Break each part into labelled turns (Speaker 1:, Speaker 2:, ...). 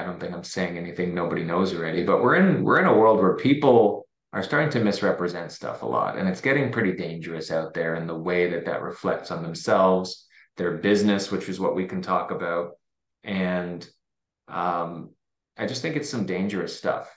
Speaker 1: I don't think I'm saying anything nobody knows already, but we're in we're in a world where people are starting to misrepresent stuff a lot, and it's getting pretty dangerous out there in the way that that reflects on themselves, their business, which is what we can talk about, and um, I just think it's some dangerous stuff.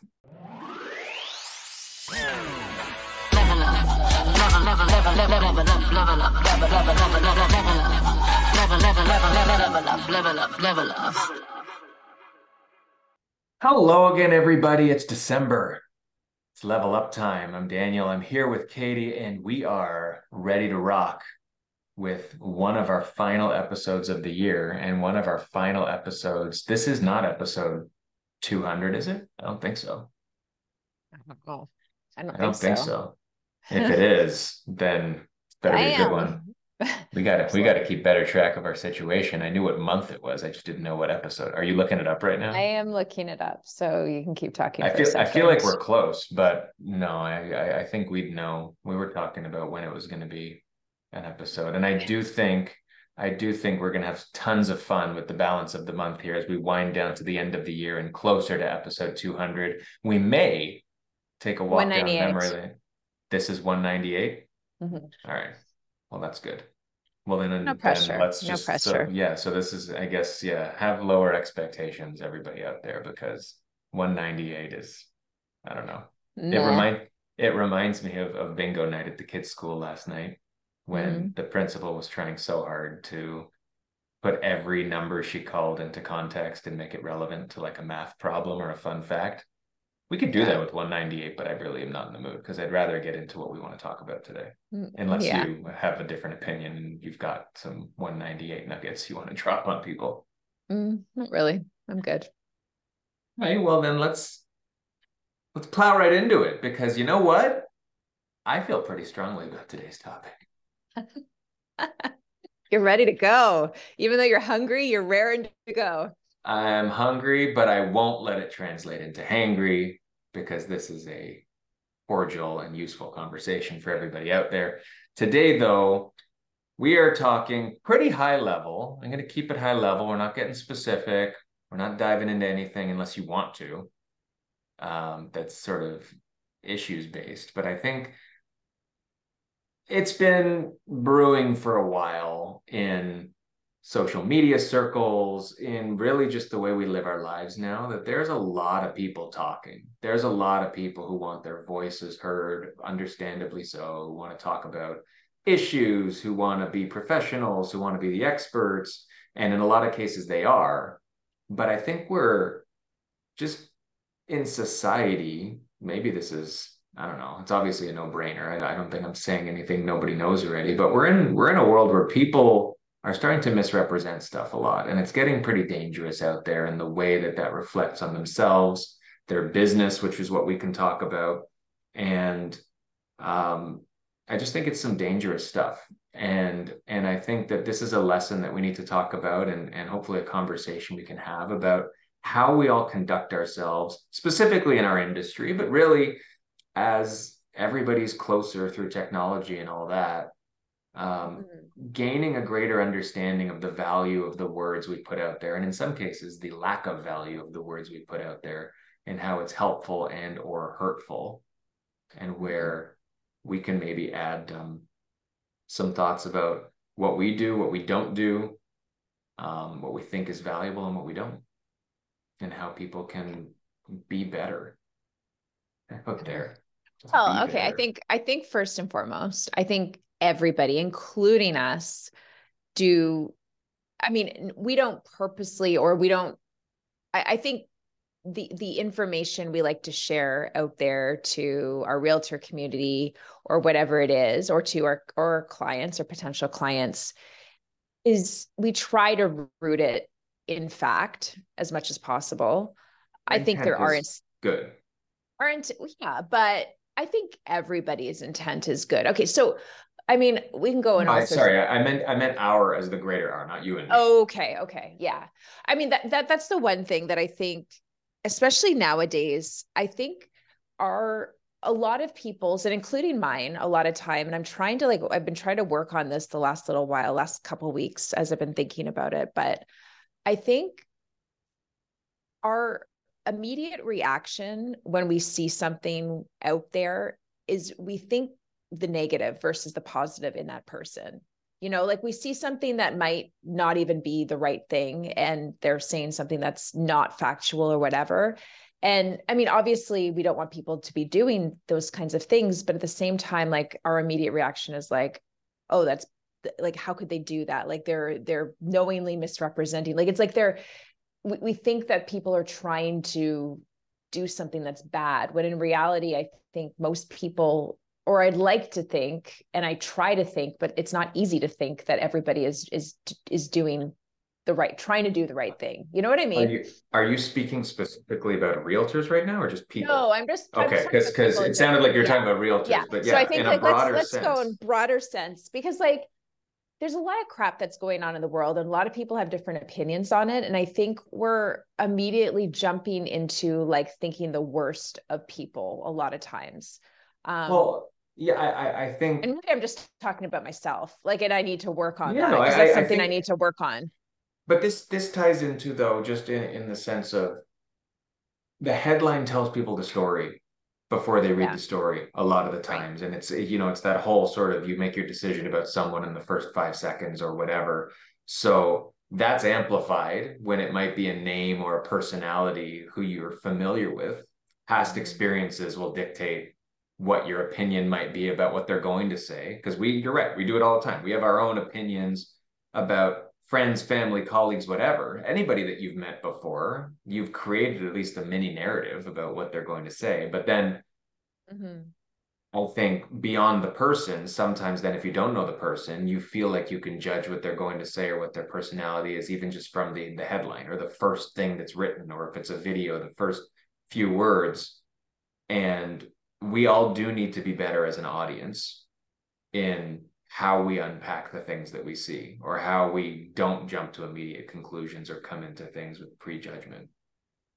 Speaker 1: Hello again, everybody. It's December. It's level up time. I'm Daniel. I'm here with Katie, and we are ready to rock with one of our final episodes of the year and one of our final episodes. This is not episode 200, is it? I don't think so.
Speaker 2: I don't know. I don't,
Speaker 1: I don't
Speaker 2: think,
Speaker 1: think
Speaker 2: so.
Speaker 1: so. If it is, then better be a good one. We got to we got to keep better track of our situation. I knew what month it was. I just didn't know what episode. Are you looking it up right now?
Speaker 2: I am looking it up, so you can keep talking.
Speaker 1: I feel I feel like we're close, but no, I, I I think we'd know. We were talking about when it was going to be an episode, and I do think I do think we're going to have tons of fun with the balance of the month here as we wind down to the end of the year and closer to episode 200. We may take a walk down memory lane. This is 198.
Speaker 2: Mhm.
Speaker 1: All right. Well, that's good. Well, then,
Speaker 2: No
Speaker 1: then
Speaker 2: pressure.
Speaker 1: let's
Speaker 2: No
Speaker 1: just
Speaker 2: pressure.
Speaker 1: So, yeah. So this is, I guess, yeah. Have lower expectations, everybody out there, because 198 is, I don't know. It remind it reminds me of, of bingo night at the kids' school last night when
Speaker 2: Mm-hmm.
Speaker 1: the principal was trying so hard to put every number she called into context and make it relevant to like a math problem or a fun fact. We could do that with 198, but I really am not in the mood because I'd rather get into what we want to talk about today.
Speaker 2: Mm,
Speaker 1: Unless
Speaker 2: yeah.
Speaker 1: you have a different opinion and you've got some 198 nuggets you want to drop on people.
Speaker 2: Mm, not really. I'm good.
Speaker 1: Right. Well, then let's let's plow right into it because you know what? I feel pretty strongly about today's topic.
Speaker 2: You're ready to go. Even though you're hungry, you're raring to go.
Speaker 1: I'm hungry, but I won't let it translate into hangry because this is a cordial and useful conversation for everybody out there. Today, though, we are talking pretty high level. I'm going to keep it high level. We're not getting specific. We're not diving into anything unless you want to. Um, that's sort of issues based. But I think it's been brewing for a while in social media circles, in really just the way we live our lives now, that there's a lot of people talking. There's a lot of people who want their voices heard, understandably so, who want to talk about issues, who want to be professionals, who want to be the experts. And in a lot of cases, they are. But I think we're just in society, maybe this is I don't know. It's obviously a no-brainer. I, I don't think I'm saying anything nobody knows already, but we're in we're in a world where people are starting to misrepresent stuff a lot, and it's getting pretty dangerous out there in the way that that reflects on themselves, their business, which is what we can talk about, and um, I just think it's some dangerous stuff. And and I think that this is a lesson that we need to talk about, and and hopefully a conversation we can have about how we all conduct ourselves, specifically in our industry, but really as everybody's closer through technology and all that, um, gaining a greater understanding of the value of the words we put out there, and in some cases, the lack of value of the words we put out there, and how it's helpful and or hurtful, and where we can maybe add um, some thoughts about what we do, what we don't do, um, what we think is valuable, and what we don't, and how people can be better out there. Just
Speaker 2: Well,
Speaker 1: be
Speaker 2: okay. I think I think first and foremost, I think everybody, including us, do I mean, we don't purposely or we don't I, I think the the information we like to share out there to our realtor community or whatever it is, or to our or clients or potential clients, is we try to root it in fact as much as possible. I think there are
Speaker 1: good.
Speaker 2: aren't yeah but i think everybody's intent is good okay so i mean we can go in all
Speaker 1: I, sorry, I I meant I meant our as the greater R, not you and me.
Speaker 2: okay okay yeah i mean that, that that's the one thing that i think especially nowadays i think are a lot of people's and including mine a lot of time and i'm trying to like i've been trying to work on this the last little while last couple weeks as i've been thinking about it but i think our immediate reaction when we see something out there is we think the negative versus the positive in that person. You know, like we see something that might not even be the right thing and they're saying something that's not factual or whatever. And I mean, obviously, we don't want people to be doing those kinds of things, but at the same time, like our immediate reaction is like, oh, that's like how could they do that like they're they're knowingly misrepresenting like it's like they're we, we think that people are trying to do something that's bad when in reality i think most people or i'd like to think and i try to think but it's not easy to think that everybody is is is doing the right trying to do the right thing you know what i mean
Speaker 1: are you, are you speaking specifically about realtors right now or just people
Speaker 2: no i'm just
Speaker 1: okay because because it sounded like you're yeah. talking about realtors yeah. but yeah so
Speaker 2: i think like let's, let's sense. go in broader sense because like there's a lot of crap that's going on in the world and a lot of people have different opinions on it and i think we're immediately jumping into like thinking the worst of people a lot of times
Speaker 1: um, well yeah i i think
Speaker 2: and maybe i'm just talking about myself like and i need to work on yeah, that no, I, that's something I, think, I need to work on
Speaker 1: but this this ties into though just in in the sense of the headline tells people the story before they read yeah. the story a lot of the times and it's you know it's that whole sort of you make your decision about someone in the first 5 seconds or whatever so that's amplified when it might be a name or a personality who you're familiar with past mm-hmm. experiences will dictate what your opinion might be about what they're going to say. Because we you're right we do it all the time. We have our own opinions about friends family colleagues whatever. Anybody that you've met before you've created at least a mini narrative about what they're going to say. But then mm-hmm. i think beyond the person sometimes then if you don't know the person you feel like you can judge what they're going to say or what their personality is even just from the the headline or the first thing that's written or if it's a video the first few words. And we all do need to be better as an audience in how we unpack the things that we see or how we don't jump to immediate conclusions or come into things with prejudgment.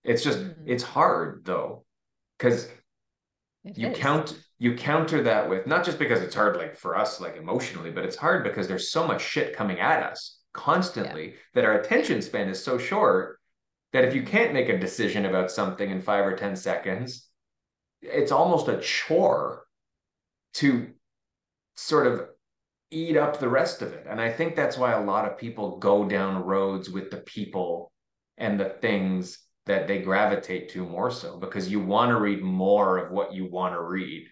Speaker 1: It's just mm-hmm. it's hard though cuz you is. count you counter that with not just because it's hard like for us like emotionally but it's hard because there's so much shit coming at us constantly yeah. that our attention span is so short that if you can't make a decision about something in 5 or 10 seconds it's almost a chore to sort of eat up the rest of it. And I think that's why a lot of people go down roads with the people and the things that they gravitate to more so because you want to read more of what you want to read.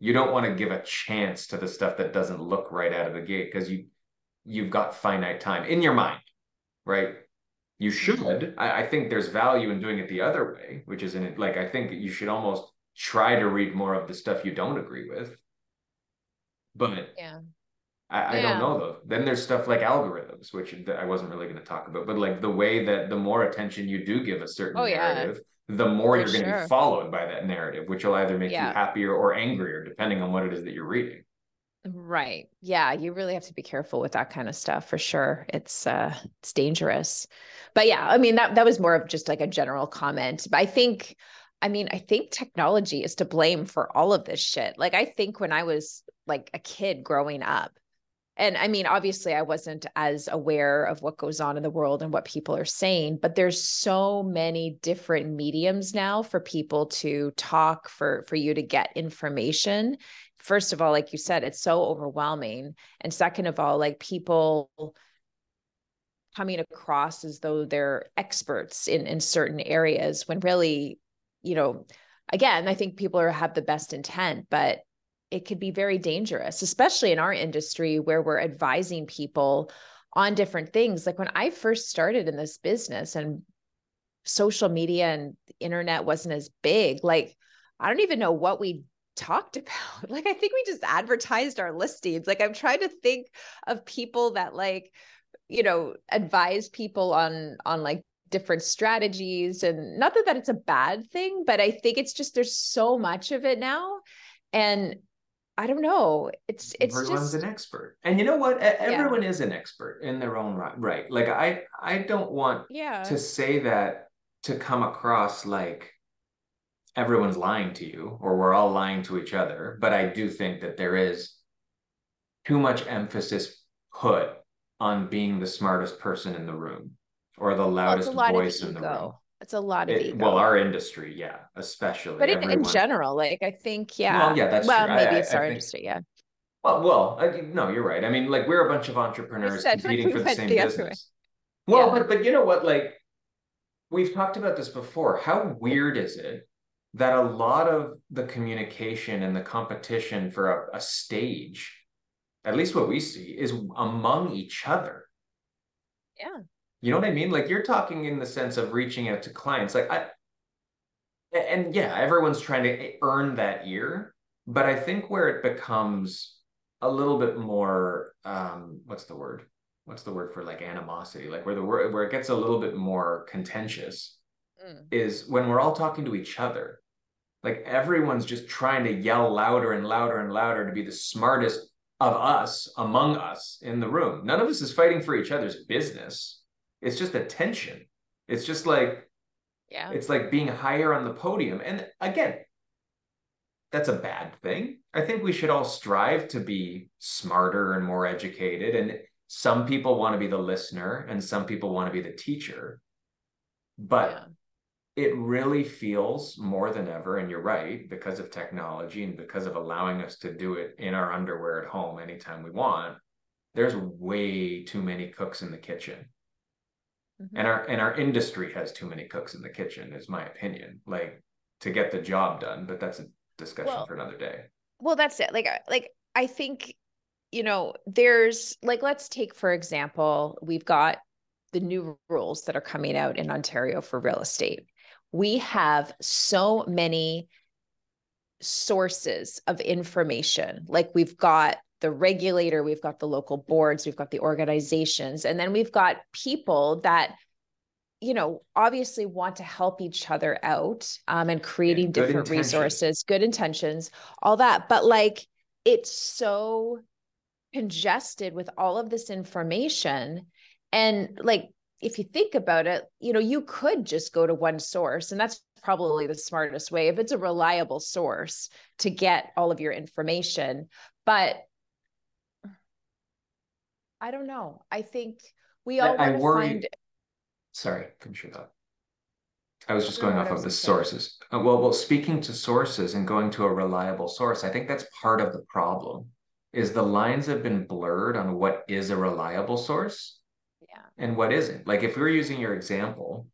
Speaker 1: You don't want to give a chance to the stuff that doesn't look right out of the gate because you you've got finite time in your mind, right? You should. I, I think there's value in doing it the other way, which is in it. Like I think you should almost try to read more of the stuff you don't agree with. But
Speaker 2: yeah
Speaker 1: I, I don't know though. Then there's stuff like algorithms, which I wasn't really going to talk about, but like the way that the more attention you do give a certain oh, narrative, yeah. the more For you're going to be followed by that narrative, which will either make yeah. you happier or angrier, depending on what it is that you're reading.
Speaker 2: Right. Yeah, you really have to be careful with that kind of stuff for sure. It's uh it's dangerous. But yeah, I mean that that was more of just like a general comment. But I think I mean, I think technology is to blame for all of this shit. Like I think when I was like a kid growing up, and i mean obviously i wasn't as aware of what goes on in the world and what people are saying but there's so many different mediums now for people to talk for for you to get information first of all like you said it's so overwhelming and second of all like people coming across as though they're experts in in certain areas when really you know again i think people are have the best intent but it could be very dangerous, especially in our industry where we're advising people on different things. Like when I first started in this business and social media and internet wasn't as big, like I don't even know what we talked about. Like I think we just advertised our listings. Like I'm trying to think of people that like, you know, advise people on on like different strategies and not that that it's a bad thing, but I think it's just there's so much of it now and I don't know. It's it's
Speaker 1: everyone's
Speaker 2: just...
Speaker 1: an expert, and you know what? Everyone yeah. is an expert in their own right. Right? Like I, I don't want
Speaker 2: yeah.
Speaker 1: to say that to come across like everyone's lying to you or we're all lying to each other. But I do think that there is too much emphasis put on being the smartest person in the room or the loudest well, voice in the room.
Speaker 2: it's a lot of
Speaker 1: It,
Speaker 2: ego.
Speaker 1: well, our industry, yeah, especially.
Speaker 2: but in, in general, like I think, yeah.
Speaker 1: Well, yeah, that's
Speaker 2: well,
Speaker 1: true.
Speaker 2: Maybe
Speaker 1: I-
Speaker 2: it's
Speaker 1: I
Speaker 2: our
Speaker 1: think-
Speaker 2: industry, yeah.
Speaker 1: Well, well, I, no, you're right. I mean, like we're a bunch of entrepreneurs
Speaker 2: said, like,
Speaker 1: competing
Speaker 2: we
Speaker 1: for the same
Speaker 2: the
Speaker 1: business. Well,
Speaker 2: Yeah.
Speaker 1: but but you know what? Like we've talked about this before. How weird is it that a lot of the communication and the competition for a, a stage, at least what we see, is among each other.
Speaker 2: Yeah.
Speaker 1: You know what I mean? Like you're talking in the sense of reaching out to clients. Like I, and yeah, everyone's trying to earn that ear, but I think where it becomes a little bit more, um, what's the word? What's the word for like animosity? Like where the word where it gets a little bit more contentious
Speaker 2: Mm.
Speaker 1: is when we're all talking to each other. Like everyone's just trying to yell louder and louder and louder to be the smartest of us among us in the room. None of us is fighting for each other's business. It's just attention. It's just like
Speaker 2: Yeah.
Speaker 1: it's like being higher on the podium. And again, that's a bad thing. I think we should all strive to be smarter and more educated. And some people want to be the listener and some people want to be the teacher. But
Speaker 2: Yeah.
Speaker 1: it really feels more than ever, and you're right, because of technology and because of allowing us to do it in our underwear at home anytime we want, there's way too many cooks in the kitchen
Speaker 2: Mhm.
Speaker 1: and our and our industry has too many cooks in the kitchen is my opinion like to get the job done but that's a discussion
Speaker 2: Well-
Speaker 1: for another day.
Speaker 2: Well that's it. Like like i think you know there's like let's take for example we've got the new rules that are coming out in ontario for real estate. We have so many sources of information. Like we've got the regulator we've got the local boards we've got the organizations and then we've got people that you know obviously want to help each other out um, and creating
Speaker 1: good
Speaker 2: different
Speaker 1: intentions.
Speaker 2: resources good intentions all that but like it's so congested with all of this information and like if you think about it you know you could just go to one source and that's probably the smartest way if it's a reliable source to get all of your information but i don't know i think we all
Speaker 1: I- I worry-
Speaker 2: find
Speaker 1: sorry finish your thought i was just going off of the sources Uh, well well speaking to sources and going to a reliable source i think that's part of the problem is the lines have been blurred on what is a reliable source
Speaker 2: yeah
Speaker 1: and what isn't. Like if we're using your example,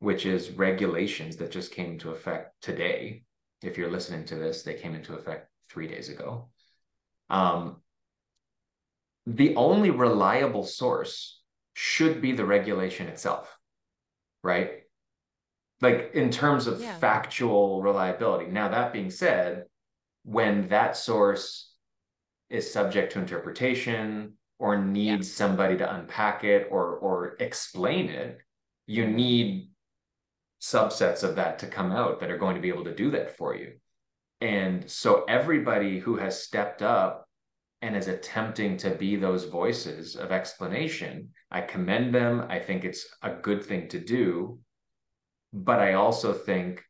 Speaker 1: which is regulations that just came into effect today, if you're listening to this, they came into effect three days ago. Um, the only reliable source should be the regulation itself, right? Like in terms of
Speaker 2: Yeah.
Speaker 1: factual reliability. Now, that being said, when that source is subject to interpretation or needs somebody to unpack it or or explain it, you need subsets of that to come out that are going to be able to do that for you. And so everybody who has stepped up and is attempting to be those voices of explanation, I commend them. I think it's a good thing to do. But I also think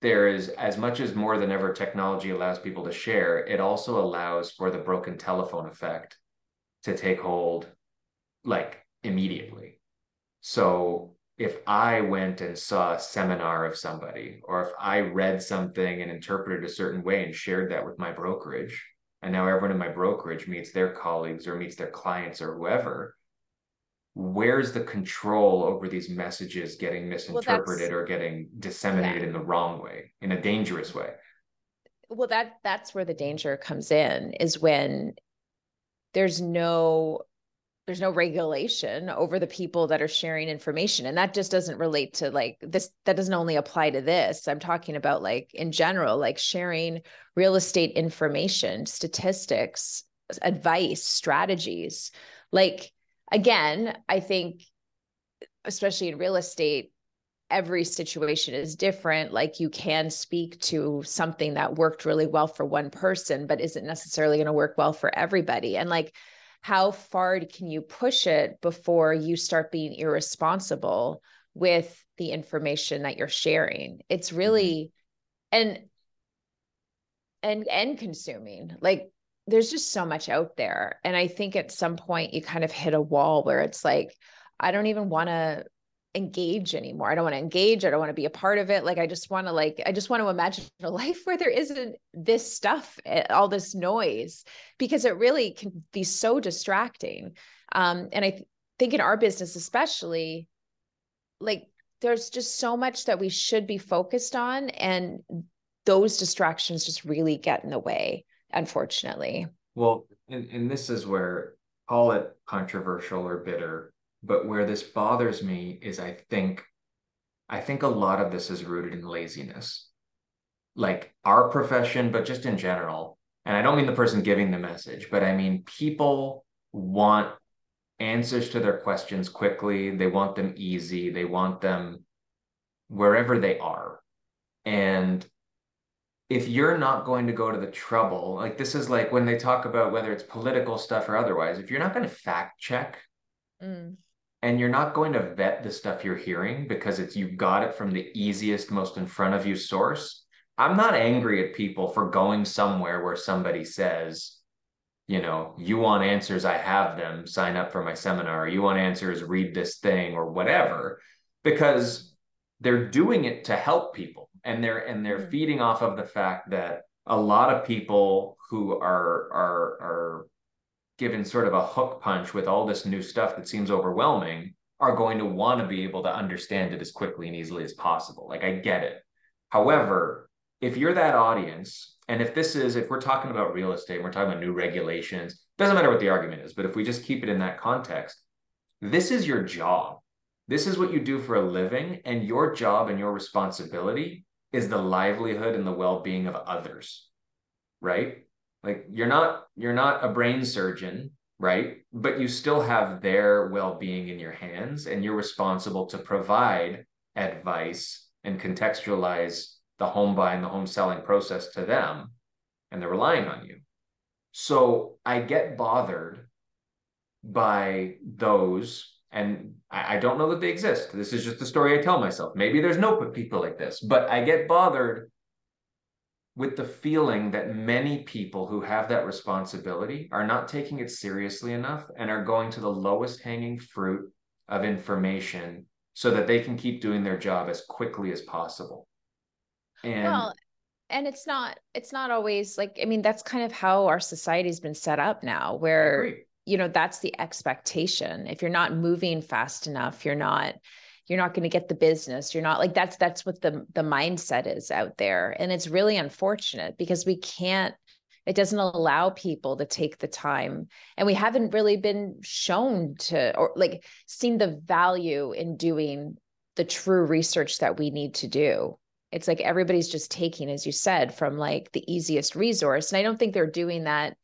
Speaker 1: there is as much as more than ever technology allows people to share, it also allows for the broken telephone effect to take hold like immediately. So if I went and saw a seminar of somebody, or if I read something and interpreted a certain way and shared that with my brokerage, and now everyone in my brokerage meets their colleagues or meets their clients or whoever, where's the control over these messages getting misinterpreted or getting disseminated
Speaker 2: Yeah.
Speaker 1: in the wrong way, in a dangerous way?
Speaker 2: well that that's where the danger comes in is when there's no there's no regulation over the people that are sharing information and that just doesn't relate to like this that doesn't only apply to this i'm talking about like in general like sharing real estate information statistics advice strategies like again i think especially in real estate every situation is different. Like you can speak to something that worked really well for one person, but isn't necessarily going to work well for everybody. And like, how far can you push it before you start being irresponsible with the information that you're sharing? It's mm-hmm. really, and, and, and consuming like, there's just so much out there. And I think at some point you kind of hit a wall where it's like, I don't even want to engage anymore. I don't want to engage. I don't want to be a part of it. Like I just want to like I just want to imagine a life where there isn't this stuff, eh, all this noise, because it really can be so distracting. Um, and I th- think in our business, especially, like there's just so much that we should be focused on, and those distractions just really get in the way, unfortunately.
Speaker 1: Well, and, and this is where call it controversial or bitter but where this bothers me is I think I think a lot of this is rooted in laziness. Like our profession, but just in general. And I don't mean the person giving the message, but I mean people want answers to their questions quickly. They want them easy. They want them wherever they are. And if you're not going to go to the trouble, like this is like when they talk about whether it's political stuff or otherwise, if you're not going to fact check mm and you're not going to vet the stuff you're hearing because it's you got it from the easiest most in front of you source. I'm not angry at people for going somewhere where somebody says you know you want answers i have them. Sign up for my seminar. You want answers read this thing or whatever because they're doing it to help people. And they're and they're mm-hmm. feeding off of the fact that a lot of people who are are are given sort of a hook punch with all this new stuff that seems overwhelming are going to want to be able to understand it as quickly and easily as possible. Like I get it. However, if you're that audience, and if this is, if we're talking about real estate, we're talking about new regulations, doesn't matter what the argument is, but if we just keep it in that context, this is your job. This is what you do for a living, and your job and your responsibility is the livelihood and the well being of others, right? Like you're not you're not a brain surgeon right? But you still have their well-being in your hands and you're responsible to provide advice and contextualize the home buying the home selling process to them and they're relying on you. So i get bothered by those and I, I don't know that they exist. This is just the story i tell myself. Maybe there's no people like this but i get bothered with the feeling that many people who have that responsibility are not taking it seriously enough and are going to the lowest hanging fruit of information so that they can keep doing their job as quickly as possible.
Speaker 2: And well, and it's not it's not always like I mean that's kind of how our society's been set up now where you know that's the expectation. If you're not moving fast enough, you're not you're not going to get the business. You're not like that's that's what the the mindset is out there. And it's really unfortunate because we can't it doesn't allow people to take the time. And we haven't really been shown to or like seen the value in doing the true research that we need to do. It's like everybody's just taking as you said from like the easiest resource. And i don't think they're doing that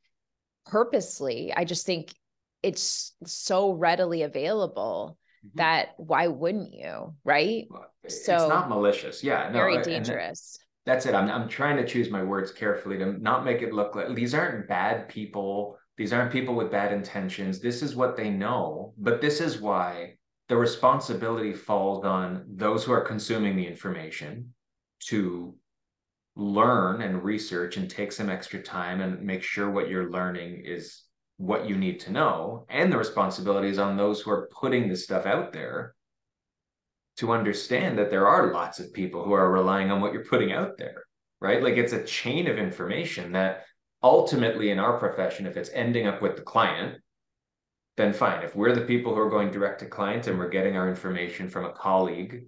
Speaker 2: purposely. I just think it's so readily available Mm-hmm. that why wouldn't you? Right?
Speaker 1: It's so it's not malicious. Yeah
Speaker 2: no, very dangerous.
Speaker 1: that's it. I'm, I'm trying to choose my words carefully to not make it look like these aren't bad people. These aren't people with bad intentions. This is what they know. But this is why the responsibility falls on those who are consuming the information to learn and research and take some extra time and make sure what you're learning is what you need to know and the responsibilities on those who are putting this stuff out there to understand that there are lots of people who are relying on what you're putting out there right? Like it's a chain of information that ultimately in our profession if it's ending up with the client then fine. If we're the people who are going direct to clients and we're getting our information from a colleague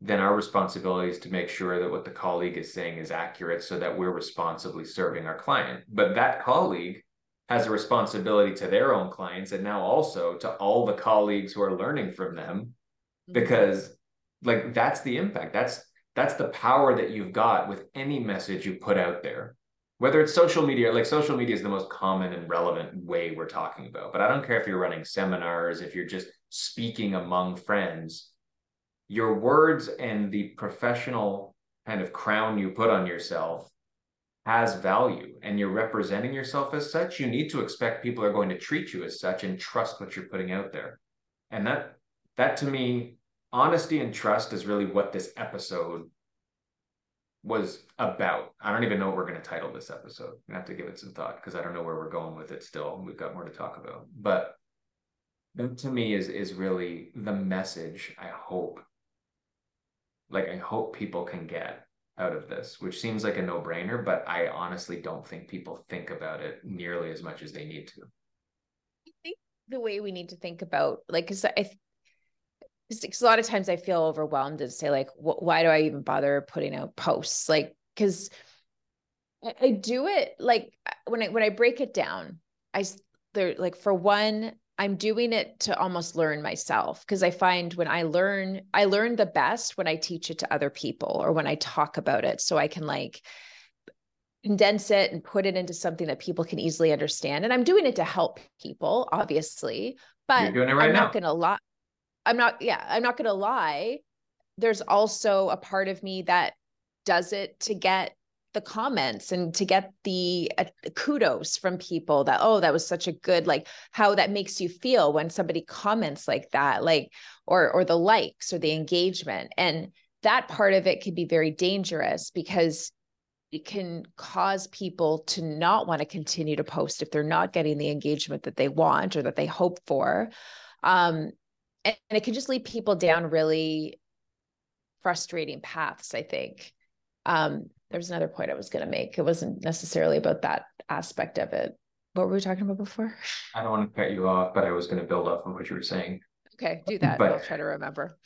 Speaker 1: then our responsibility is to make sure that what the colleague is saying is accurate so that we're responsibly serving our client. But that colleague has a responsibility to their own clients and now also to all the colleagues who are learning from them mm-hmm. because like that's the impact that's that's the power that you've got with any message you put out there whether it's social media like social media is the most common and relevant way we're talking about but i don't care if you're running seminars if you're just speaking among friends your words and the professional kind of crown you put on yourself has value and you're representing yourself as such, you need to expect people are going to treat you as such and trust what you're putting out there. And that that to me, honesty and trust is really what this episode was about. I don't even know what we're going to title this episode. I have to give it some thought because I don't know where we're going with it still. We've got more to talk about. But that to me is is really the message I hope like I hope people can get out of this, which seems like a no-brainer, but I honestly don't think people think about it nearly as much as they need to.
Speaker 2: I think the way we need to think about like because I because a lot of times I feel overwhelmed and say like, why do I even bother putting out posts? Like, because I, I do it like when I when I break it down, I there like for one, I'm doing it to almost learn myself because I find when I learn, I learn the best when I teach it to other people or when I talk about it. So I can like condense it and put it into something that people can easily understand. And I'm doing it to help people, obviously, but
Speaker 1: You're doing it right
Speaker 2: I'm
Speaker 1: now.
Speaker 2: not gonna lie. I'm not, yeah, I'm not gonna lie. There's also a part of me that does it to get the comments and to get the uh, kudos from people that oh that was such a good like how that makes you feel when somebody comments like that like or or the likes or the engagement. And that part of it can be very dangerous because it can cause people to not want to continue to post if they're not getting the engagement that they want or that they hope for. Um and, and it can just lead people down really frustrating paths i think. Um there was another point I was going to make. It wasn't necessarily about that aspect of it. What were we talking about before?
Speaker 1: I don't want to cut you off, but I was going to build up on what you were saying.
Speaker 2: Okay, do that. But, I'll try to remember.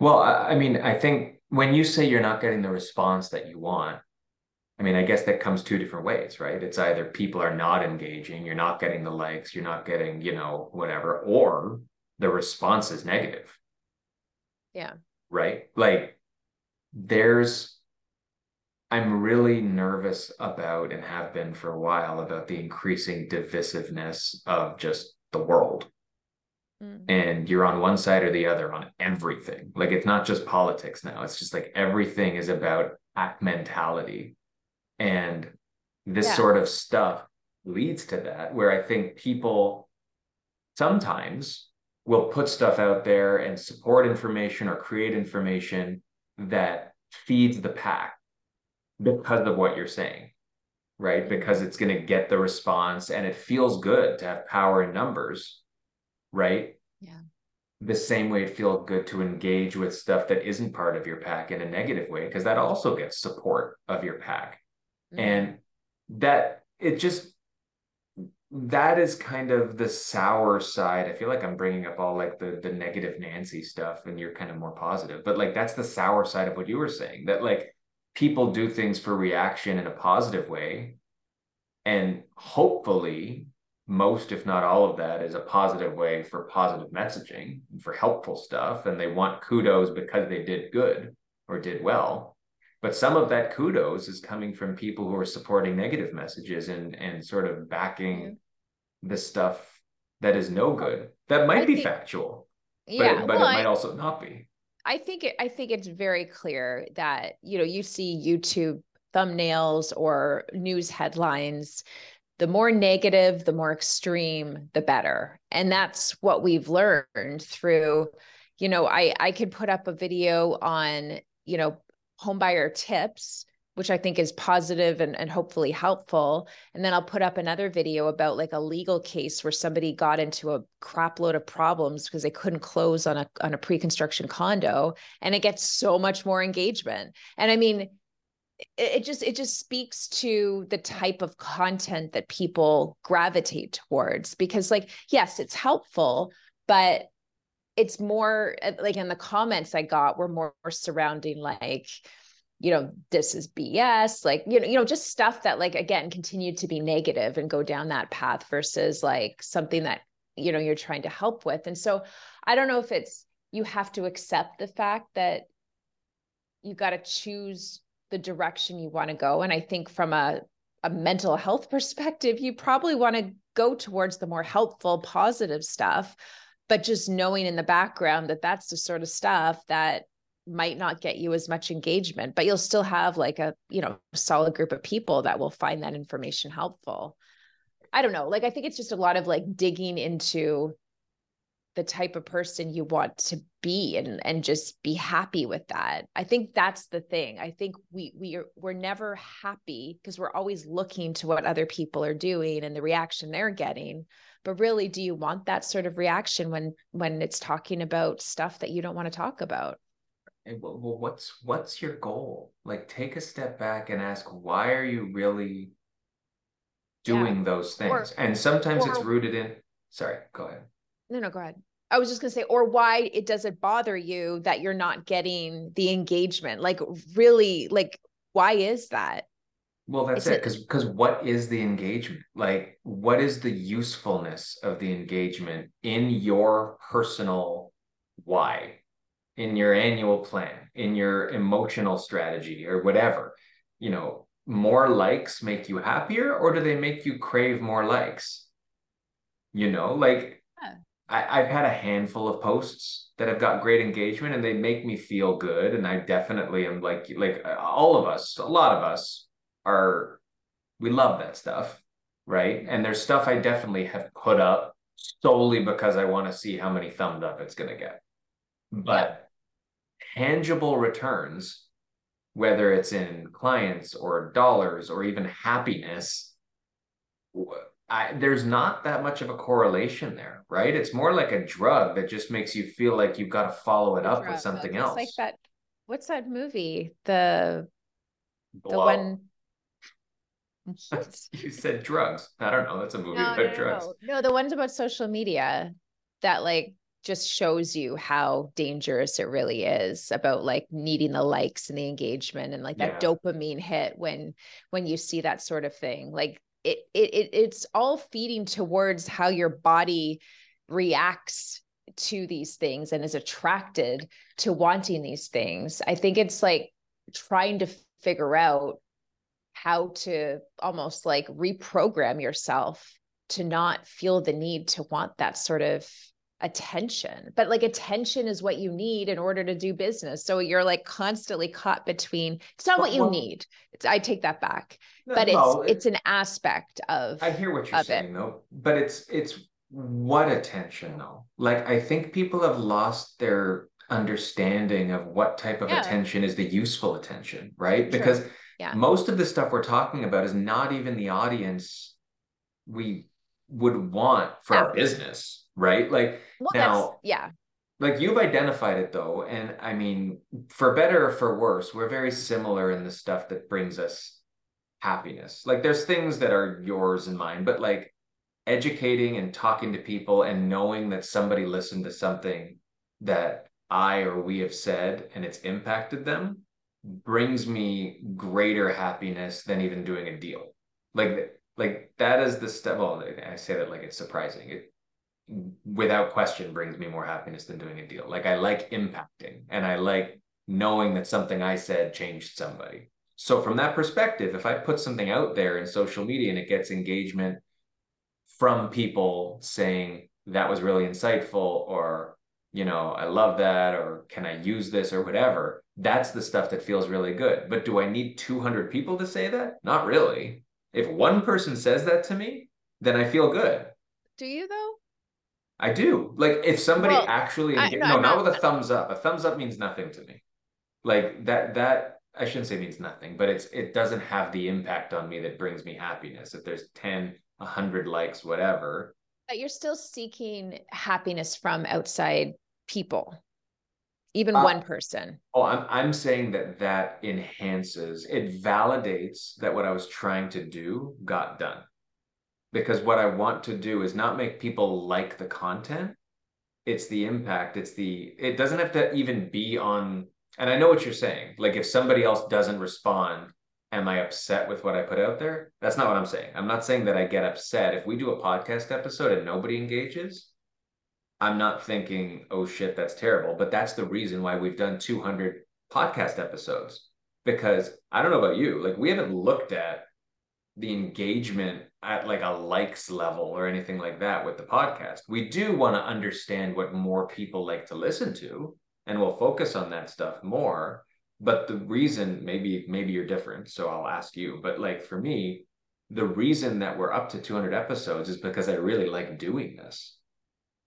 Speaker 1: Well, I, I mean, I think when you say you're not getting the response that you want, I mean, I guess that comes two different ways, right? It's either people are not engaging, you're not getting the likes, you're not getting, you know, whatever, or the response is negative.
Speaker 2: Yeah.
Speaker 1: Right? Like there's I'm really nervous about and have been for a while about the increasing divisiveness of just the world. Mm. And you're on one side or the other on everything. Like it's not just politics now. It's just like everything is about act mentality. And this yeah. sort of stuff leads to that, where I think people sometimes will put stuff out there and support information or create information that feeds the pack because of what you're saying, right? Because it's going to get the response and it feels good to have power in numbers, right?
Speaker 2: Yeah.
Speaker 1: The same way it feels good to engage with stuff that isn't part of your pack in a negative way, because that also gets support of your pack. Mm-hmm. And that it just, that is kind of the sour side. I feel like I'm bringing up all like the the negative Nancy stuff, and you're kind of more positive. But like that's the sour side of what you were saying. That like people do things for reaction in a positive way. And hopefully most if not all of that is a positive way for positive messaging for helpful stuff. And they want kudos because they did good or did well. But some of that kudos is coming from people who are supporting negative messages and and sort of backing mm-hmm. the stuff that is no good that might I be think, factual yeah, but, but well, it might I, also not be
Speaker 2: I think it, I think it's very clear that you know you see YouTube thumbnails or news headlines the more negative the more extreme the better. And that's what we've learned through you know i i could put up a video on you know homebuyer tips which I think is positive and, and hopefully helpful. And then I'll put up another video about like a legal case where somebody got into a crap load of problems because they couldn't close on a on a pre-construction condo. And it gets so much more engagement. And I mean, it, it just it just speaks to the type of content that people gravitate towards because like yes it's helpful but it's more like in the comments i got were more surrounding like you know this is bs like you know you know just stuff that like again continued to be negative and go down that path versus like something that you know you're trying to help with. And so i don't know if it's you have to accept the fact that you got to choose the direction you want to go. And i think from a a mental health perspective you probably want to go towards the more helpful positive stuff but just knowing in the background that that's the sort of stuff that might not get you as much engagement but you'll still have like a you know solid group of people that will find that information helpful i don't know like i think it's just a lot of like digging into the type of person you want to be and and just be happy with that. I think that's the thing. I think we we are we're never happy because we're always looking to what other people are doing and the reaction they're getting. But really, do you want that sort of reaction when when it's talking about stuff that you don't want to talk about?
Speaker 1: Well, what's what's your goal? Like take a step back and ask why are you really doing yeah. those things? Or, and sometimes or, it's rooted in sorry, go ahead.
Speaker 2: No, no, go ahead. I was just going to say, or why it does it bother you that you're not getting the engagement? Like, really, like, why is that?
Speaker 1: Well, that's it's it. Because because what is the engagement? Like, what is the usefulness of the engagement in your personal why, in your annual plan, in your emotional strategy, or whatever? You know, more likes make you happier, or do they make you crave more likes? You know, like I, I've had a handful of posts that have got great engagement and they make me feel good. And I definitely am like, like all of us, a lot of us are, we love that stuff. Right. And there's stuff I definitely have put up solely because I want to see how many thumbs up it's going to get. But yeah. Tangible returns, whether it's in clients or dollars or even happiness, I, there's not that much of a correlation there, right? It's more like a drug that just makes you feel like you've got to follow it up with something else.
Speaker 2: Like that. What's that movie? The Blow. the one.
Speaker 1: you said drugs. I don't know. That's a movie no, about no, drugs.
Speaker 2: No. no, the ones about social media that like just shows you how dangerous it really is about like needing the likes and the engagement and like that yeah. dopamine hit when when you see that sort of thing like it, it it's all feeding towards how your body reacts to these things and is attracted to wanting these things i think it's like trying to figure out how to almost like reprogram yourself to not feel the need to want that sort of attention but like attention is what you need in order to do business so you're like constantly caught between it's not what you well, need it's, i take that back no, but it's no, it, it's an aspect of
Speaker 1: i hear what you're saying it. though but it's it's what attention though like i think people have lost their understanding of what type of yeah. attention is the useful attention right True. because yeah. most of the stuff we're talking about is not even the audience we would want for our business right? Like well, now,
Speaker 2: yeah.
Speaker 1: Like you've identified it though, and I mean, for better or for worse, we're very similar in the stuff that brings us happiness. Like there's things that are yours and mine, but like educating and talking to people and knowing that somebody listened to something that I or we have said and it's impacted them brings me greater happiness than even doing a deal. Like like that is the step. Well, I say that like it's surprising. It without question brings me more happiness than doing a deal. Like I like impacting and I like knowing that something I said changed somebody. So from that perspective, if I put something out there in social media and it gets engagement from people saying that was really insightful or you know, I love that or can I use this or whatever, that's the stuff that feels really good. But do I need 200 people to say that? Not really. If one person says that to me, then I feel good.
Speaker 2: Do you though?
Speaker 1: I do. Like if somebody well, actually I, no, no not, with a thumbs up. A thumbs up means nothing to me. Like that that I shouldn't say means nothing, but it's it doesn't have the impact on me that brings me happiness. If there's 10, 100 likes, whatever.
Speaker 2: But you're still seeking happiness from outside people. Even
Speaker 1: uh,
Speaker 2: one person.
Speaker 1: Oh, I'm I'm saying that that enhances, it validates that what I was trying to do got done because what I want to do is not make people like the content. It's the impact. It's the, it doesn't have to even be on, and I know what you're saying. Like if somebody else doesn't respond, am I upset with what I put out there? That's not what I'm saying. I'm not saying that I get upset. If we do a podcast episode and nobody engages, I'm not thinking, oh shit, that's terrible. But that's the reason why we've done 200 podcast episodes. Because I don't know about you, like we haven't looked at the engagement at like a likes level or anything like that with the podcast. We do want to understand what more people like to listen to, and we'll focus on that stuff more. But the reason, maybe maybe you're different, so I'll ask you. But like for me, the reason that we're up to 200 episodes is because I really like doing this.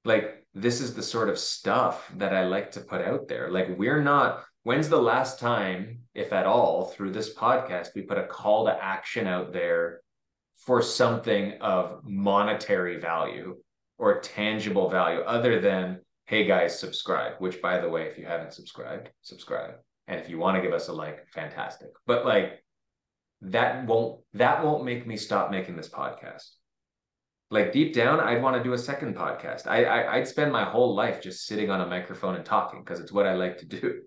Speaker 1: Like this is the sort of stuff that I like to put out there. Like, we're not, when's the last time, if at all, through this podcast, we put a call to action out there for something of monetary value or tangible value other than, hey guys, subscribe, which by the way, if you haven't subscribed, subscribe. And if you want to give us a like, fantastic. But like, that won't that won't make me stop making this podcast like deep down i'd want to do a second podcast I, I i'd spend my whole life just sitting on a microphone and talking because it's what i like to do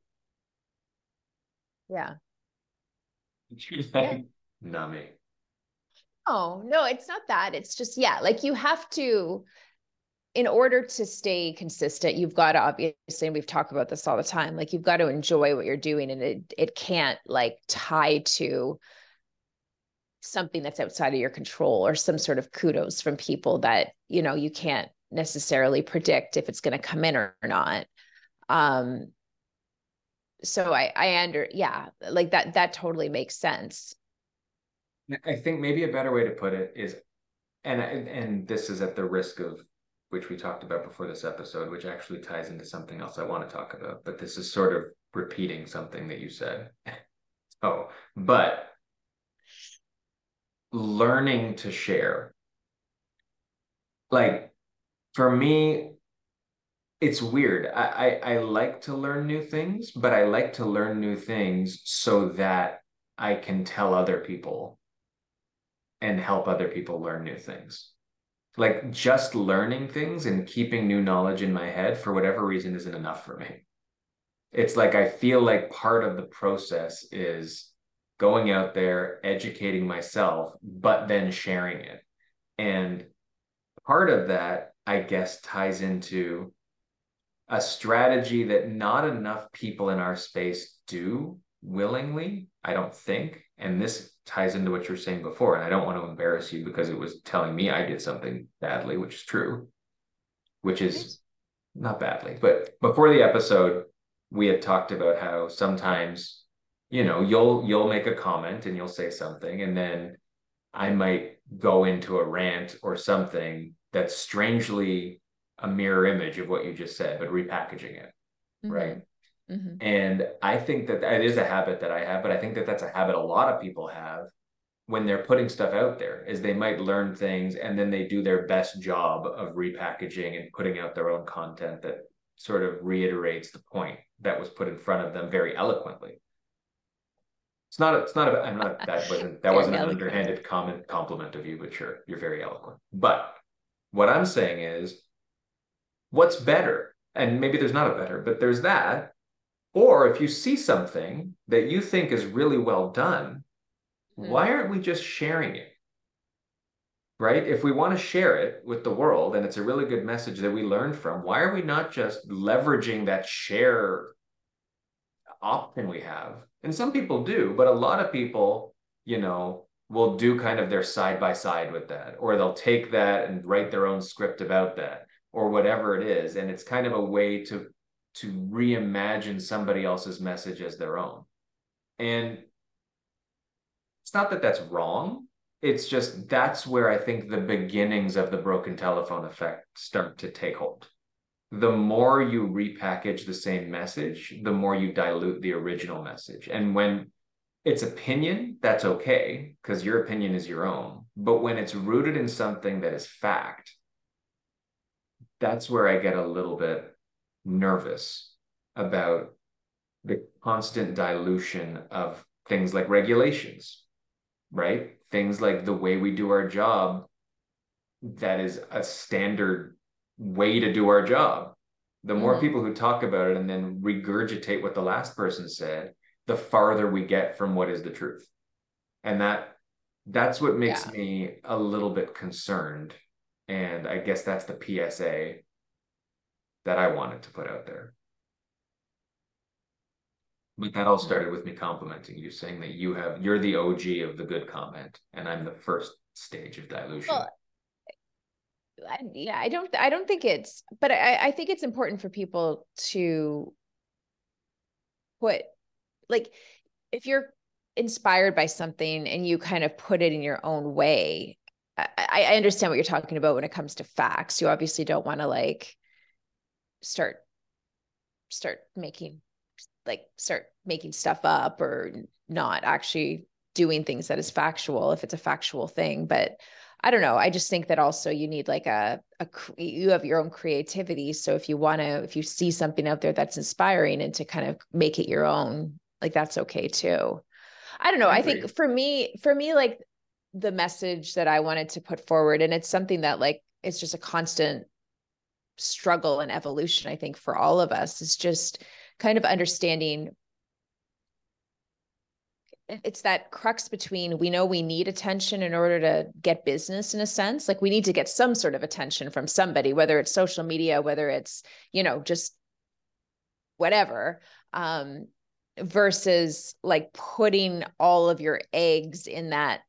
Speaker 2: yeah
Speaker 1: yeah. not me
Speaker 2: oh no it's not that. It's just yeah like you have to in order to stay consistent you've got to obviously and we've talked about this all the time like you've got to enjoy what you're doing and it it can't like tie to something that's outside of your control or some sort of kudos from people that you know you can't necessarily predict if it's going to come in or, not. Um so i i under yeah like that that totally makes sense
Speaker 1: i think maybe a better way to put it is and and this is at the risk of which we talked about before this episode which actually ties into something else i want to talk about but this is sort of repeating something that you said oh but learning to share. Like for me, it's weird. I, I, I like to learn new things, but I like to learn new things so that I can tell other people and help other people learn new things. Like just learning things and keeping new knowledge in my head for whatever reason isn't enough for me. It's like I feel like part of the process is going out there, educating myself, but then sharing it. And part of that, I guess, ties into a strategy that not enough people in our space do willingly, I don't think. And this ties into what you're saying before. And I don't want to embarrass you because it was telling me I did something badly, which is true, which is not badly. But before the episode, we had talked about how sometimes you know you'll you'll make a comment and you'll say something and then i might go into a rant or something that's strangely a mirror image of what you just said but repackaging it mm-hmm. right mm-hmm. and i think that it is a habit that i have but i think that that's a habit a lot of people have when they're putting stuff out there is they might learn things and then they do their best job of repackaging and putting out their own content that sort of reiterates the point that was put in front of them very eloquently it's not. A, it's not. A, I'm not. That wasn't. That wasn't an underhanded comment compliment of you, but sure, you're very eloquent. But what I'm saying is, what's better? And maybe there's not a better, but there's that. Or if you see something that you think is really well done, mm-hmm. why aren't we just sharing it? Right? If we want to share it with the world and it's a really good message that we learned from, why are we not just leveraging that share option we have and some people do, but a lot of people, you know, will do kind of their side by side with that, or they'll take that and write their own script about that, or whatever it is. And it's kind of a way to to reimagine somebody else's message as their own. And it's not that that's wrong. It's just that's where I think the beginnings of the broken telephone effect start to take hold the more you repackage the same message, the more you dilute the original message. And when it's opinion, that's okay because your opinion is your own. But when it's rooted in something that is fact, that's where I get a little bit nervous about the constant dilution of things like regulations, right? Things like the way we do our job that is a standard way to do our job. The more mm-hmm. people who talk about it and then regurgitate what the last person said, the farther we get from what is the truth. And that that's what makes yeah. me a little bit concerned. And I guess that's the PSA that I wanted to put out there. But that all started with me complimenting you, saying that you have you're the OG of the good comment, and I'm the first stage of dilution. Well,
Speaker 2: I, yeah, I don't, I don't think it's, but I, I think it's important for people to put, like, if you're inspired by something and you kind of put it in your own way, I, I understand what you're talking about when it comes to facts. You obviously don't want to like start start making like start making stuff up or not actually doing things that is factual if it's a factual thing. But i don't know. I just think that also you need like a, a you have your own creativity. So if you want to if you see something out there that's inspiring and to kind of make it your own like that's okay too. I don't know. I, I think for me for me like the message that i wanted to put forward and it's something that like it's just a constant struggle and evolution i think for all of us is just kind of understanding it's that crux between we know we need attention in order to get business in a sense. Like we need to get some sort of attention from somebody whether it's social media whether it's you know just whatever um versus like putting all of your eggs in that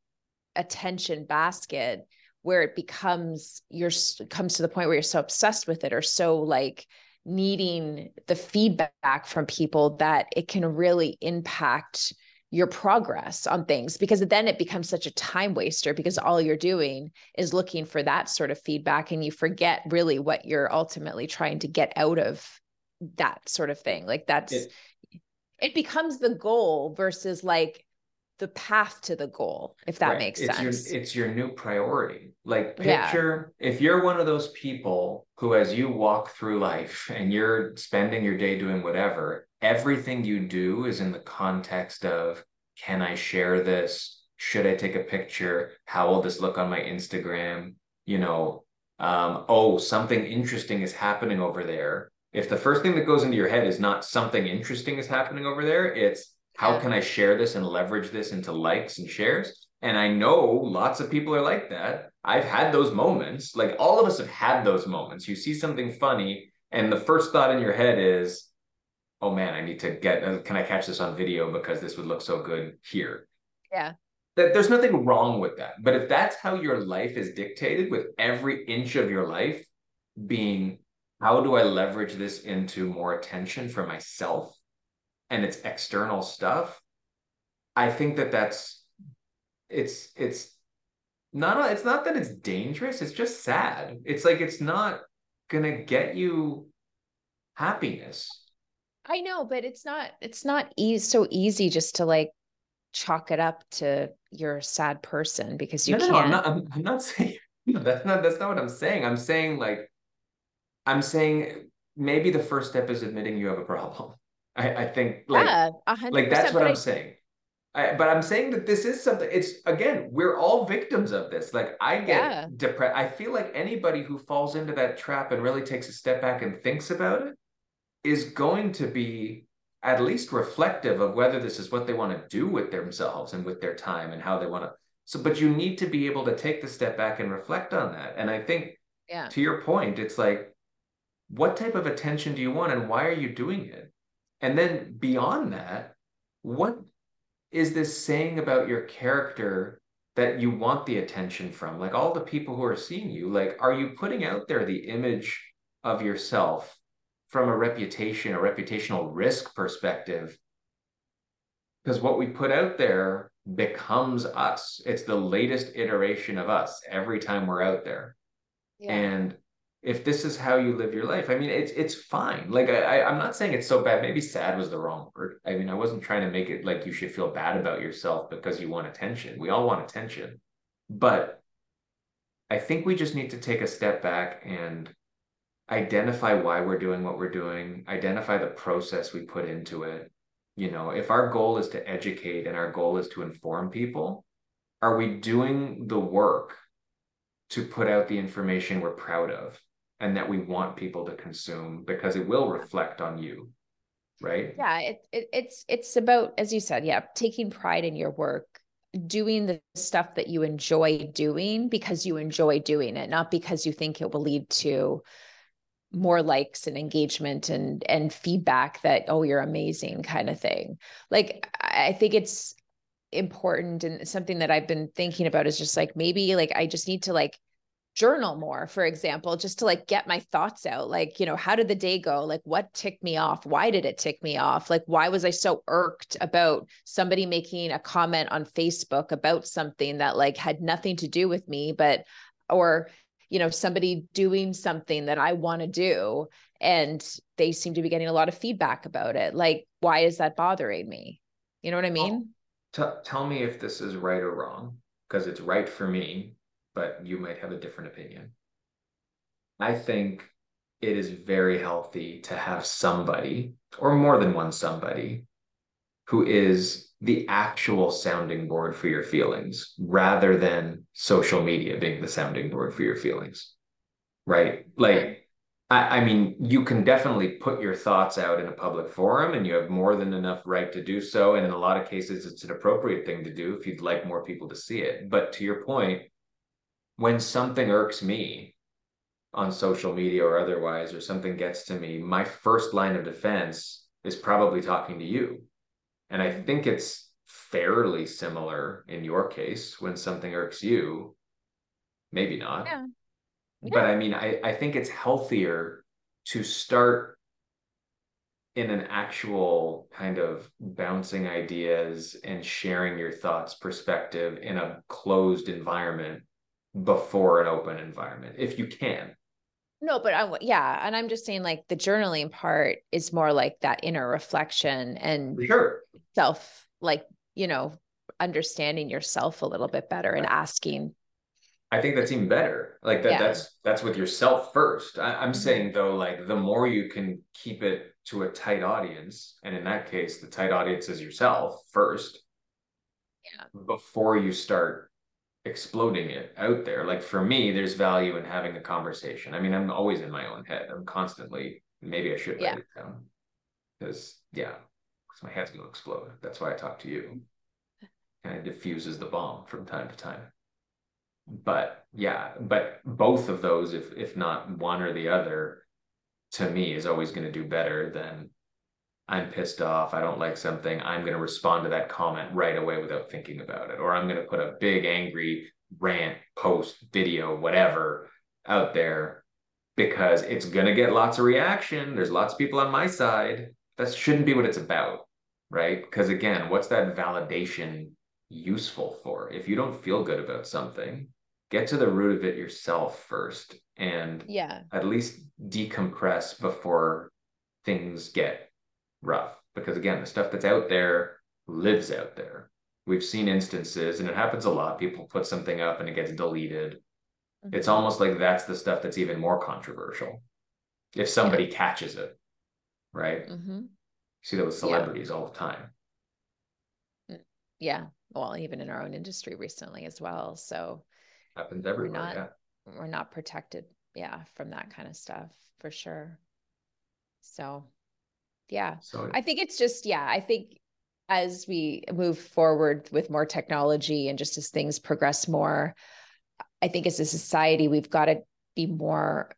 Speaker 2: attention basket where it becomes you're comes to the point where you're so obsessed with it or so like needing the feedback from people that it can really impact your progress on things because then it becomes such a time waster because all you're doing is looking for that sort of feedback and you forget really what you're ultimately trying to get out of that sort of thing. Like that's it, it becomes the goal versus like the path to the goal if that right. makes
Speaker 1: it's
Speaker 2: sense.
Speaker 1: your, it's your new priority. Like picture yeah. if you're one of those people who as you walk through life and you're spending your day doing whatever everything you do is in the context of can i share this? Should i take a picture? How will this look on my instagram? You know um, oh something interesting is happening over there. If the first thing that goes into your head is not something interesting is happening over there it's how can I share this and leverage this into likes and shares? And I know lots of people are like that. I've had those moments. Like all of us have had those moments. You see something funny, and the first thought in your head is, oh man, I need to get, uh, can I catch this on video because this would look so good here?
Speaker 2: Yeah.
Speaker 1: That there's nothing wrong with that. But if that's how your life is dictated, with every inch of your life being, how do I leverage this into more attention for myself? And it's external stuff i think that that's it's it's not it's not that it's dangerous it's just sad. It's like it's not gonna get you happiness.
Speaker 2: I know but it's not it's not e- so easy just to like chalk it up to you're a sad person because you no, can't no,
Speaker 1: I'm, not, I'm, I'm not saying no, that's not that's not what i'm saying. I'm saying like i'm saying maybe the first step is admitting you have a problem I, I think like yeah, like that's what I'm I... saying. I, but I'm saying that this is something. It's again, we're all victims of this. Like I get yeah. depressed. I feel like anybody who falls into that trap and really takes a step back and thinks about it is going to be at least reflective of whether this is what they want to do with themselves and with their time and how they want to. So, but you need to be able to take the step back and reflect on that. And I think,
Speaker 2: yeah,
Speaker 1: to your point, it's like, what type of attention do you want, and why are you doing it? And then beyond that, what is this saying about your character that you want the attention from? Like all the people who are seeing you, like, are you putting out there the image of yourself from a reputation, a reputational risk perspective? Because what we put out there becomes us. It's the latest iteration of us every time we're out there. Yeah. And if this is how you live your life, I mean, it's it's fine. Like I, I am not saying it's so bad. Maybe sad was the wrong word. I mean, I wasn't trying to make it like you should feel bad about yourself because you want attention. We all want attention, but I think we just need to take a step back and identify why we're doing what we're doing. Identify the process we put into it. You know, if our goal is to educate and our goal is to inform people, are we doing the work to put out the information we're proud of? And that we want people to consume because it will reflect on you right?
Speaker 2: Yeah it, it, it's it's about as you said yeah taking pride in your work doing the stuff that you enjoy doing because you enjoy doing it not because you think it will lead to more likes and engagement and and feedback that oh you're amazing kind of thing. Like i think it's important and something that i've been thinking about is just like maybe like i just need to like journal more for example just to like get my thoughts out like you know how did the day go? Like what ticked me off? Why did it tick me off? Like why was i so irked about somebody making a comment on facebook about something that like had nothing to do with me but or you know somebody doing something that i want to do and they seem to be getting a lot of feedback about it? Like why is that bothering me? You know what i mean?
Speaker 1: t- tell me if this is right or wrong because it's right for me but you might have a different opinion i think it is very healthy to have somebody or more than one somebody who is the actual sounding board for your feelings rather than social media being the sounding board for your feelings. Right. Like, I, I, mean, you can definitely put your thoughts out in a public forum and you have more than enough right to do so. And in a lot of cases, it's an appropriate thing to do if you'd like more people to see it. But to your point, when something irks me on social media or otherwise, or something gets to me, my first line of defense is probably talking to you and I think it's fairly similar in your case when something irks you. Maybe not. Yeah. Yeah. But I mean, I, I think it's healthier to start in an actual kind of bouncing ideas and sharing your thoughts perspective in a closed environment before an open environment if you can
Speaker 2: no, but I, yeah. And I'm just saying, like, the journaling part is more like that inner reflection and
Speaker 1: sure.
Speaker 2: self, like, you know, understanding yourself a little bit better and asking.
Speaker 1: I think that's even better. Like that, yeah. that's, that's with yourself first. I, am mm-hmm. saying though, like, the more you can keep it to a tight audience, and in that case, the tight audience is yourself first.
Speaker 2: Yeah.
Speaker 1: Before you start exploding it out there. Like for me, there's value in having a conversation. I mean, I'm always in my own head. I'm constantly, maybe I should yeah. write it down. Because yeah, because my head's gonna explode. That's why I talk to you. Kind of diffuses the bomb from time to time. But yeah, but both of those, if if not one or the other, to me is always going to do better than I'm pissed off, I don't like something, I'm going to respond to that comment right away without thinking about it. Or I'm going to put a big angry rant, post, video, whatever out there because it's going to get lots of reaction. There's lots of people on my side. That shouldn't be what it's about, right? Because again, what's that validation useful for? If you don't feel good about something, get to the root of it yourself first and
Speaker 2: yeah
Speaker 1: at least decompress before things get rough because again, the stuff that's out there lives out there. We've seen instances, and it happens a lot. People put something up and it gets deleted. Mm-hmm. It's almost like that's the stuff that's even more controversial if somebody yeah. catches it, right?
Speaker 2: Mm-hmm.
Speaker 1: See that with celebrities yeah. all the time.
Speaker 2: Mm, yeah. Well, even in our own industry recently as well. So
Speaker 1: happens everywhere.
Speaker 2: We're not,
Speaker 1: yeah.
Speaker 2: we're not protected, yeah, from that kind of stuff for sure. So yeah. So I think it's just, yeah, I think as we move forward with more technology and just as things progress more, I think as a society, we've got to be more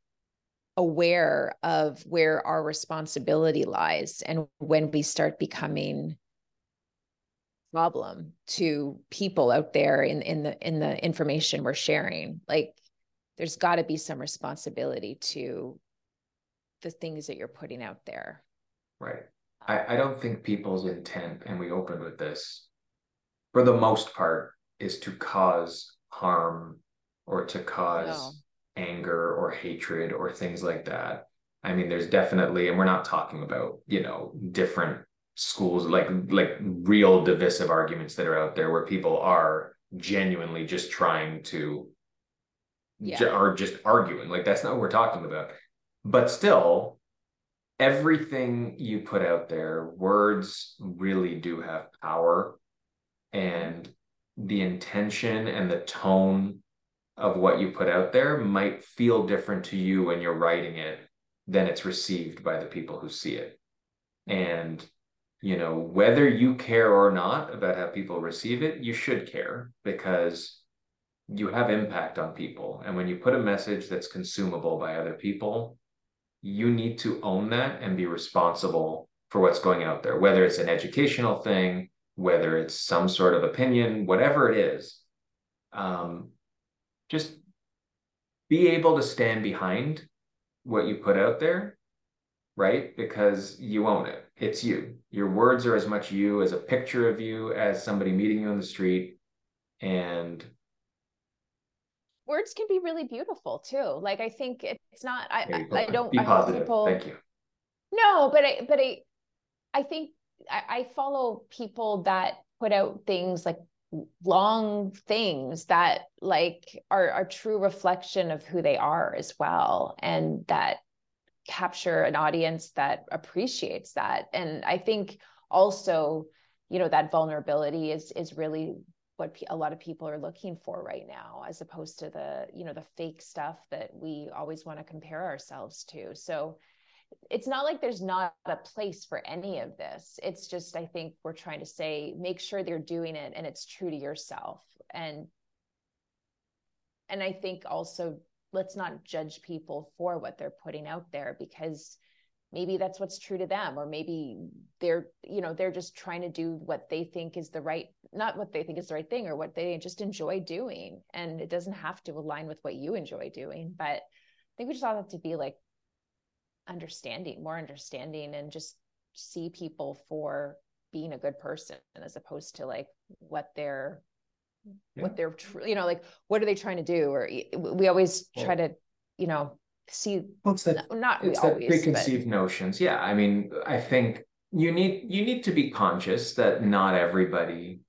Speaker 2: aware of where our responsibility lies and when we start becoming problem to people out there in in the in the information we're sharing like there's got to be some responsibility to the things that you're putting out there
Speaker 1: Right. I, I don't think people's intent, and we opened with this, for the most part, is to cause harm or to cause no. anger or hatred or things like that. I mean, there's definitely, and we're not talking about, you know, different schools, like like real divisive arguments that are out there where people are genuinely just trying to yeah. are just arguing. Like that's not what we're talking about. But still, everything you put out there, words really do have power. And the intention and the tone of what you put out there might feel different to you when you're writing it than it's received by the people who see it. And, you know, whether you care or not about how people receive it, you should care because you have impact on people. And when you put a message that's consumable by other people, you need to own that and be responsible for what's going out there, whether it's an educational thing, whether it's some sort of opinion, whatever it is. Um, just be able to stand behind what you put out there, right? Because you own it. It's you. Your words are as much you as a picture of you as somebody meeting you on the street. And
Speaker 2: words can be really beautiful too. Like I think it's not. I I, I, don't.
Speaker 1: Be positive. People, Thank you.
Speaker 2: No, but I but I I think I, I follow people that put out things like long things that like are a true reflection of who they are as well and that capture an audience that appreciates that and i think also you know that vulnerability is is really what a lot of people are looking for right now as opposed to the you know the fake stuff that we always want to compare ourselves to so it's not like there's not a place for any of this. It's just, I think we're trying to say, make sure they're doing it and it's true to yourself. And, and I think also let's not judge people for what they're putting out there because maybe that's what's true to them or maybe they're you know they're just trying to do what they think is the right not what they think is the right thing or what they just enjoy doing. And it doesn't have to align with what you enjoy doing. But i think we just all have to be like understanding, more understanding, and just see people for being a good person as opposed to like what they're yeah. what they're tr- you know like what are they trying to do? Or we always try to you know see
Speaker 1: well, it's that, not it's that always, preconceived but... notions. Yeah i mean i think you need you need to be conscious that not everybody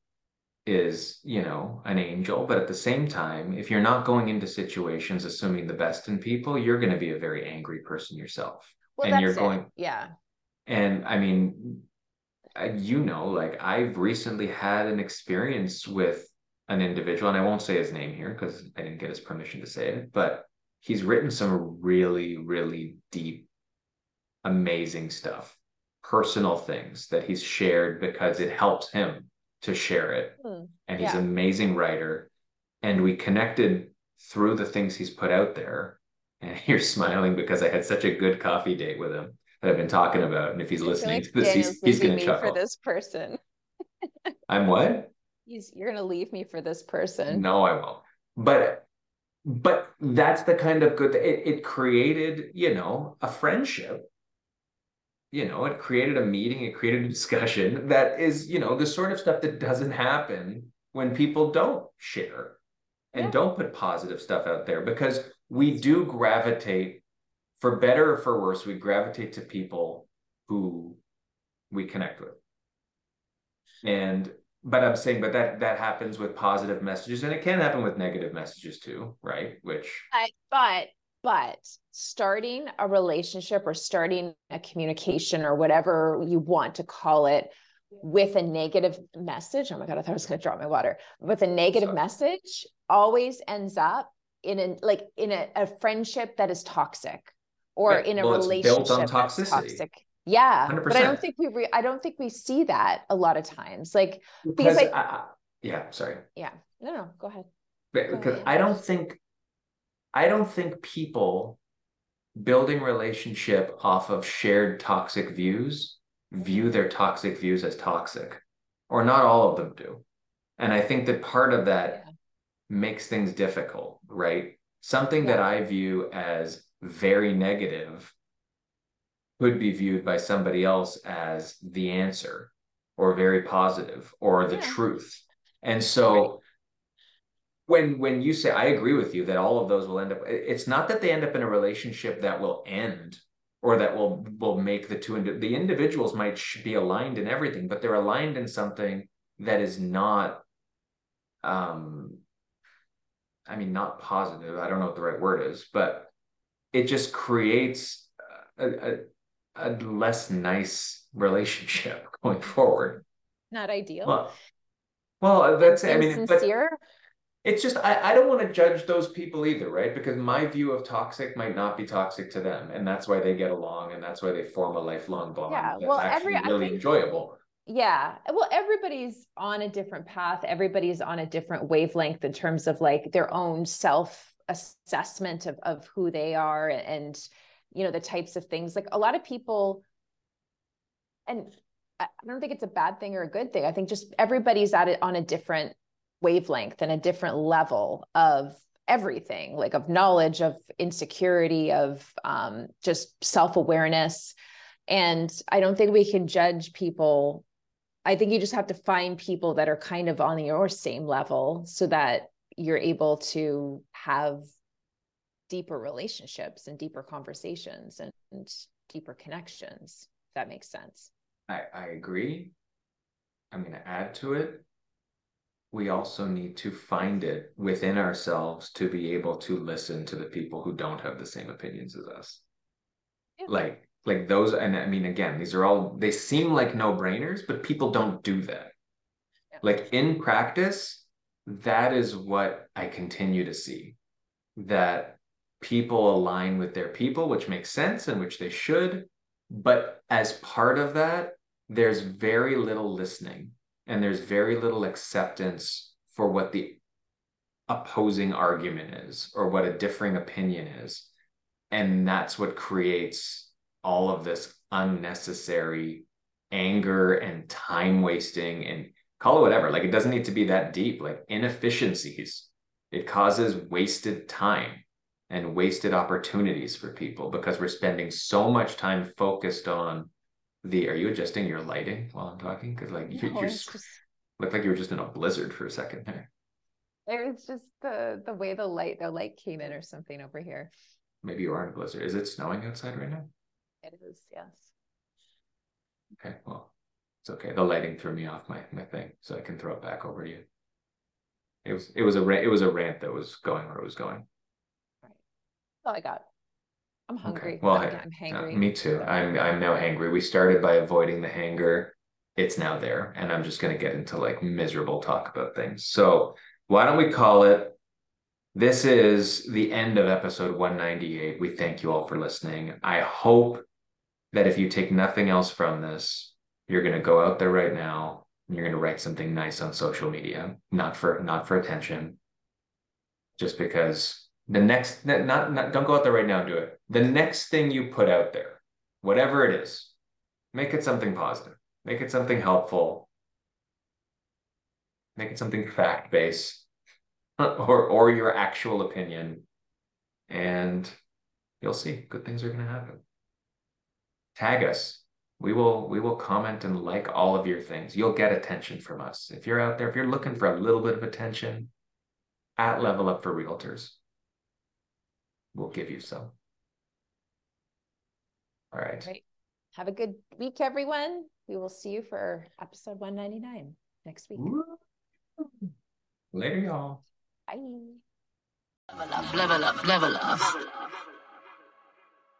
Speaker 1: is you know an angel but at the same time if you're not going into situations assuming the best in people you're going to be a very angry person yourself.
Speaker 2: Well, and you're going it. yeah.
Speaker 1: And i mean you know like i've recently had an experience with an individual and i won't say his name here because i didn't get his permission to say it but he's written some really really deep amazing stuff personal things that he's shared because it helps him to share it. Mm, and he's yeah. an amazing writer. And we connected through the things he's put out there. And you're smiling because I had such a good coffee date with him that I've been talking about. And if he's listening like to this, Daniel's he's, he's going to chuckle.
Speaker 2: For this person.
Speaker 1: I'm what?
Speaker 2: He's, you're going to leave me for this person.
Speaker 1: No, I won't. But but that's the kind of good it, it created you know a friendship you know, it created a meeting, it created a discussion that is, you know, the sort of stuff that doesn't happen when people don't share and yeah. don't put positive stuff out there because we do gravitate, for better or for worse, we gravitate to people who we connect with. And but I'm saying, but that that happens with positive messages, and it can happen with negative messages too, right? Which,
Speaker 2: I, but but starting a relationship or starting a communication or whatever you want to call it with a negative message. Oh my God, I thought I was going to drop my water. With a negative Sorry. message always ends up in a like in a, a friendship that is toxic or right. in a well, relationship built on toxicity. toxic. Yeah. 100%. But I don't think we re- I don't think we see that a lot of times. Like because, because I, I,
Speaker 1: yeah, sorry.
Speaker 2: Yeah. No, no, go ahead.
Speaker 1: Because I don't think I don't think people building relationship off of shared toxic views view their toxic views as toxic, or not all of them do. And I think that part of that yeah. makes things difficult, right? Something yeah. that I view as very negative could be viewed by somebody else as the answer or very positive or the yeah. truth. And so when when you say I agree with you that all of those will end up it's not that they end up in a relationship that will end or that will will make the two the individuals might be aligned in everything but they're aligned in something that is not um I mean not positive. I don't know what the right word is but it just creates a, a, a less nice relationship going forward.
Speaker 2: Not ideal.
Speaker 1: Well, well that's I mean sincere? but, it's just I, I don't want to judge those people either right? Because my view of toxic might not be toxic to them and that's why they get along and that's why they form a lifelong bond yeah that's well actually every really think, enjoyable.
Speaker 2: Yeah well everybody's on a different path everybody's on a different wavelength in terms of like their own self assessment of, of who they are and you know the types of things. Like a lot of people and I don't think it's a bad thing or a good thing. I think just everybody's at it on a different wavelength and a different level of everything like of knowledge of insecurity of um, just self-awareness. And i don't think we can judge people. I think you just have to find people that are kind of on your same level so that you're able to have deeper relationships and deeper conversations and, and deeper connections if that makes sense.
Speaker 1: I, I agree. I'm going to add to it we also need to find it within ourselves to be able to listen to the people who don't have the same opinions as us yeah. like like those and i mean again these are all they seem like no brainers but people don't do that yeah. like in practice that is what i continue to see that people align with their people which makes sense and which they should but as part of that there's very little listening and there's very little acceptance for what the opposing argument is or what a differing opinion is. And that's what creates all of this unnecessary anger and time wasting and call it whatever. Like it doesn't need to be that deep. Like inefficiencies it causes wasted time and wasted opportunities for people because we're spending so much time focused on the are you adjusting your lighting while i'm talking? Because like you, no, you just... look like you were just in a blizzard for a second there.
Speaker 2: It was just the the way the light the light came in or something over here.
Speaker 1: Maybe you are in a blizzard. Is it snowing outside right now?
Speaker 2: It is yes.
Speaker 1: Okay well it's okay. The lighting threw me off my my thing so i can throw it back over to you. It was it was a rant, it was a rant that was going where it was going.
Speaker 2: Right. all i got I'm hungry.
Speaker 1: Okay. Well, I'm, I'm hangry. Uh, me too. I'm I'm now hangry. We started by avoiding the hanger. It's now there, and I'm just gonna get into like miserable talk about things. So why don't we call it? This is the end of episode 198. We thank you all for listening. I hope that if you take nothing else from this, you're gonna go out there right now and you're gonna write something nice on social media, not for not for attention, just because the next not, not don't go out there right now and do it. The next thing you put out there whatever it is make it something positive. Make it something helpful. Make it something fact based or or your actual opinion and you'll see good things are going to happen. Tag us. We will we will comment and like all of your things. You'll get attention from us. If you're out there if you're looking for a little bit of attention at level up for realtors we'll give you some. All right. Great.
Speaker 2: Have a good week, everyone. We will see you for episode 199 next week. Woo.
Speaker 1: Later, y'all.
Speaker 2: Bye. Level up, level up, level up.